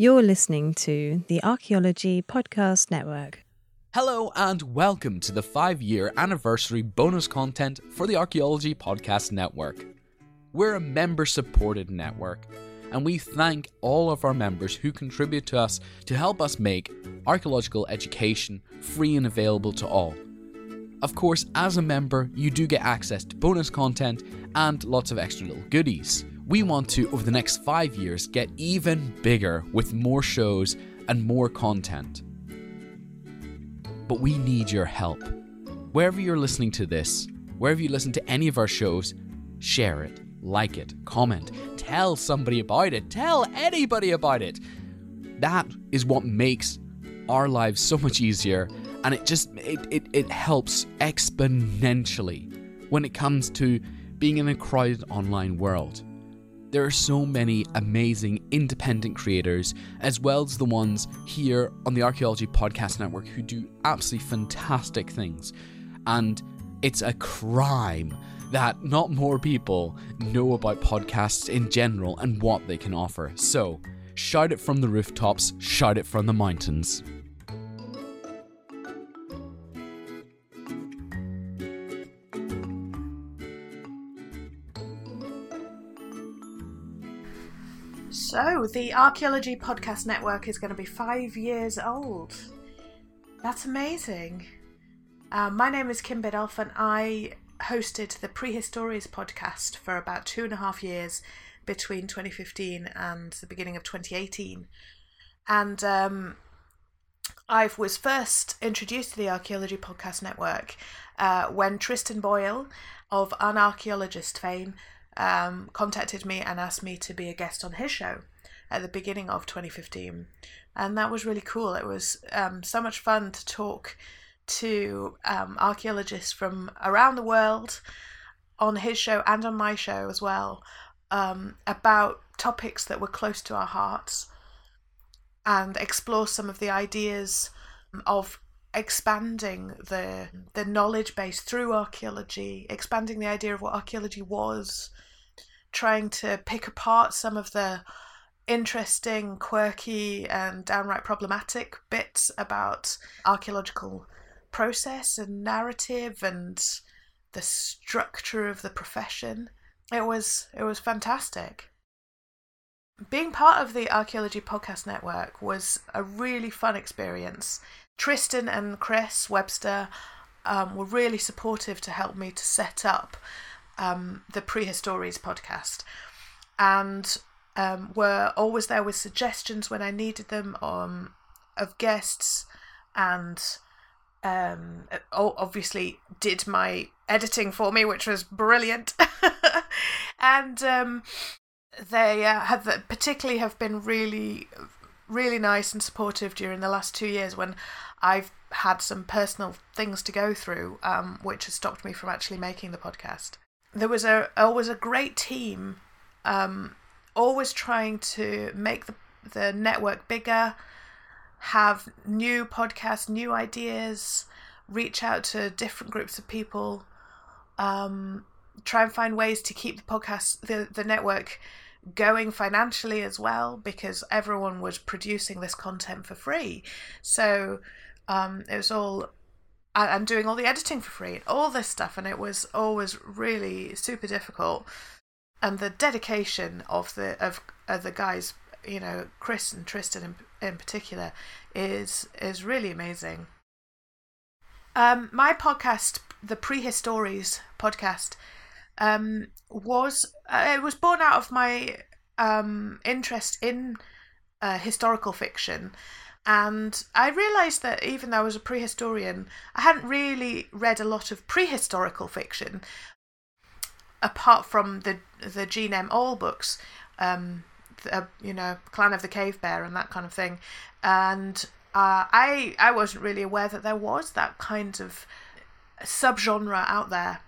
You're listening to the Archaeology Podcast Network. Hello, and welcome to the five year anniversary bonus content for the Archaeology Podcast Network. We're a member supported network, and we thank all of our members who contribute to us to help us make archaeological education free and available to all. Of course, as a member, you do get access to bonus content and lots of extra little goodies. We want to, over the next five years, get even bigger with more shows and more content. But we need your help. Wherever you're listening to this, wherever you listen to any of our shows, share it, like it, comment, tell somebody about it, tell anybody about it. That is what makes our lives so much easier and it just it, it, it helps exponentially when it comes to being in a crowded online world. There are so many amazing independent creators, as well as the ones here on the Archaeology Podcast Network who do absolutely fantastic things. And it's a crime that not more people know about podcasts in general and what they can offer. So, shout it from the rooftops, shout it from the mountains. So, the Archaeology Podcast Network is going to be five years old. That's amazing. Um, my name is Kim Biddulph, and I hosted the Prehistories podcast for about two and a half years between 2015 and the beginning of 2018. And um, I was first introduced to the Archaeology Podcast Network uh, when Tristan Boyle of Unarchaeologist fame um, contacted me and asked me to be a guest on his show at the beginning of 2015. And that was really cool. It was um, so much fun to talk to um, archaeologists from around the world on his show and on my show as well um, about topics that were close to our hearts and explore some of the ideas of expanding the the knowledge base through archaeology, expanding the idea of what archaeology was, trying to pick apart some of the interesting, quirky, and downright problematic bits about archaeological process and narrative and the structure of the profession. It was it was fantastic. Being part of the Archaeology Podcast Network was a really fun experience. Tristan and Chris Webster um, were really supportive to help me to set up um, the Prehistories podcast and um, were always there with suggestions when I needed them um, of guests and um, obviously did my editing for me, which was brilliant. and um, they uh, have particularly have been really, really nice and supportive during the last two years when I've had some personal things to go through, um, which has stopped me from actually making the podcast there was a always a great team, um, always trying to make the the network bigger, have new podcasts, new ideas, reach out to different groups of people, um, try and find ways to keep the podcast the the network going financially as well because everyone was producing this content for free. So um, it was all and doing all the editing for free, and all this stuff, and it was always really super difficult. And the dedication of the of, of the guys, you know, Chris and Tristan in, in particular, is is really amazing. Um, my podcast, the Prehistories podcast, um, was uh, it was born out of my um, interest in uh, historical fiction and I realised that even though I was a prehistorian, I hadn't really read a lot of prehistorical fiction, apart from the the Jean M. Auel books, um, the, uh, you know, Clan of the Cave Bear and that kind of thing, and uh, I I wasn't really aware that there was that kind of subgenre out there,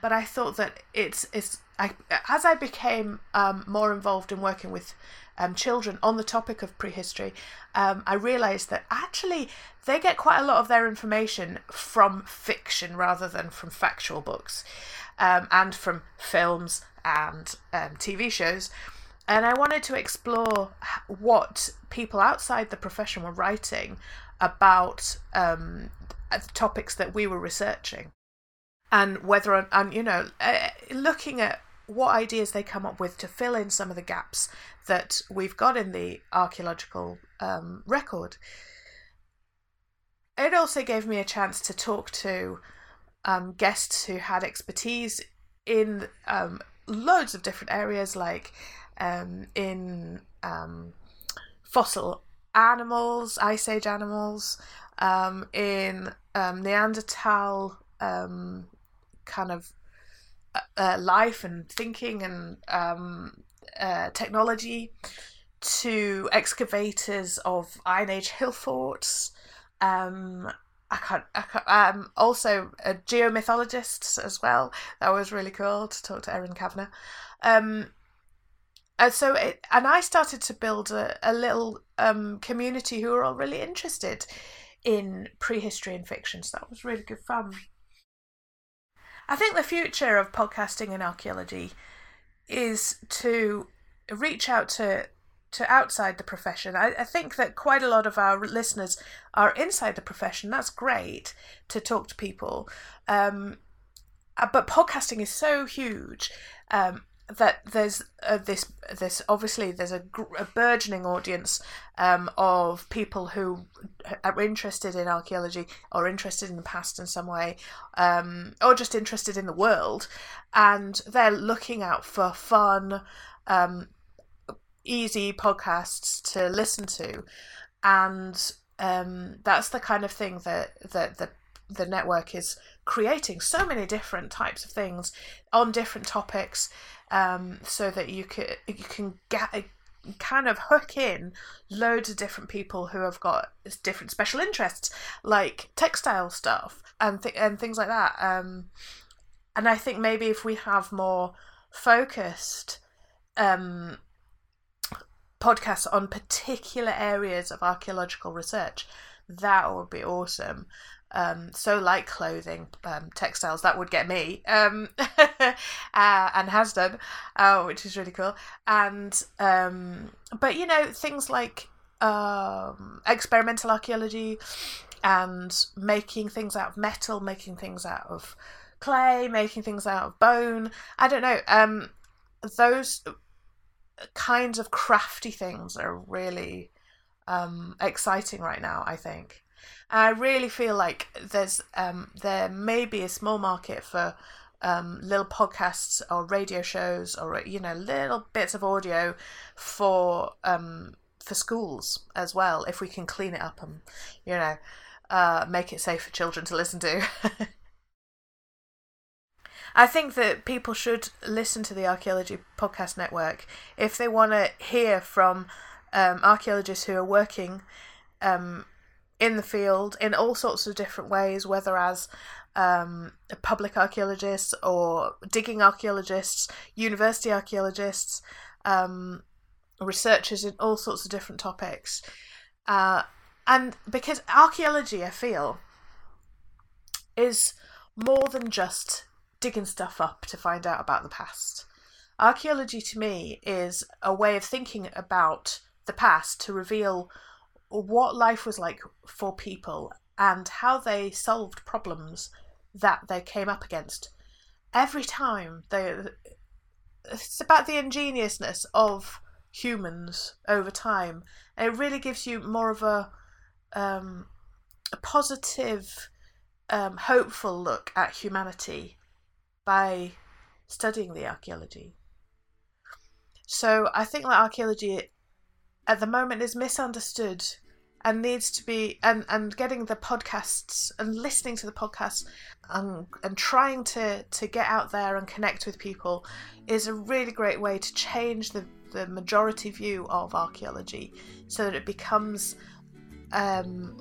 but I thought that it's it's I as I became um, more involved in working with um, children on the topic of prehistory, um, I realised that actually they get quite a lot of their information from fiction rather than from factual books um, and from films and um, TV shows. and I wanted to explore what people outside the profession were writing about um, the topics that we were researching, and whether and you know uh, looking at what ideas they come up with to fill in some of the gaps that we've got in the archaeological um, record. It also gave me a chance to talk to um, guests who had expertise in um, loads of different areas, like um, in um, fossil animals, ice age animals, um, in Neanderthal kind of uh, uh, life and thinking and um, uh, technology, to excavators of Iron Age hill forts. Um, I can't. I can't um, also a geomythologist as well. That was really cool to talk to Erin Kavanagh. Um, and so it, and I started to build a, a little um, community who were all really interested in prehistory and fiction. So that was really good fun. I think the future of podcasting and archaeology is to reach out to to outside the profession. I, I, think that quite a lot of our listeners are inside the profession. That's great to talk to people. Um, uh, but podcasting is so huge um, that there's uh, this this obviously there's a, a burgeoning audience um, of people who are interested in archaeology or interested in the past in some way um, or just interested in the world and they're looking out for fun um, easy podcasts to listen to. And um, that's the kind of thing that that the the network is creating so many different types of things on different topics um, so that you can you can get kind of hook in loads of different people who have got different special interests like textile stuff and th- and things like that um, and I think maybe if we have more focused um, podcasts on particular areas of archaeological research that would be awesome um, so like clothing, um, textiles, that would get me, um, uh, and has done, uh, which is really cool. And um, but you know things like um, experimental archaeology and making things out of metal, making things out of clay, making things out of bone. I don't know. Um, those kinds of crafty things are really um, exciting right now. I think. I really feel like there's um, there may be a small market for um, little podcasts or radio shows or you know little bits of audio for um, for schools as well if we can clean it up and you know uh, make it safe for children to listen to. I think that people should listen to the Archaeology Podcast Network if they want to hear from um, archaeologists who are working um, in the field in all sorts of different ways, whether as um, public archaeologists or digging archaeologists, university archaeologists, um, researchers in all sorts of different topics. Uh, and because archaeology, I feel, is more than just digging stuff up to find out about the past. Archaeology to me is a way of thinking about the past to reveal what life was like for people and how they solved problems that they came up against. Every time they it's about the ingeniousness of humans over time. And it really gives you more of a um, a positive um, hopeful look at humanity by studying the archaeology. So i think that archaeology at the moment is misunderstood and needs to be and and getting the podcasts and listening to the podcasts and and trying to to get out there and connect with people is a really great way to change the the majority view of archaeology so that it becomes um,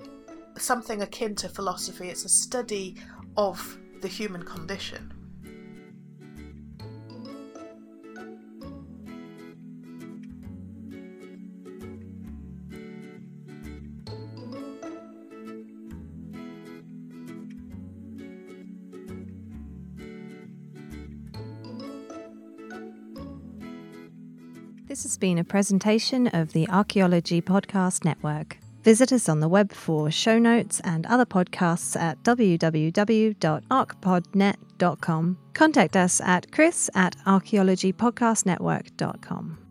something akin to philosophy. It's a study of the human condition This has been a presentation of the Archaeology Podcast Network. Visit us on the web for show notes and other podcasts at www.archpodnet.com. Contact us at chris at archaeologypodcastnetwork.com.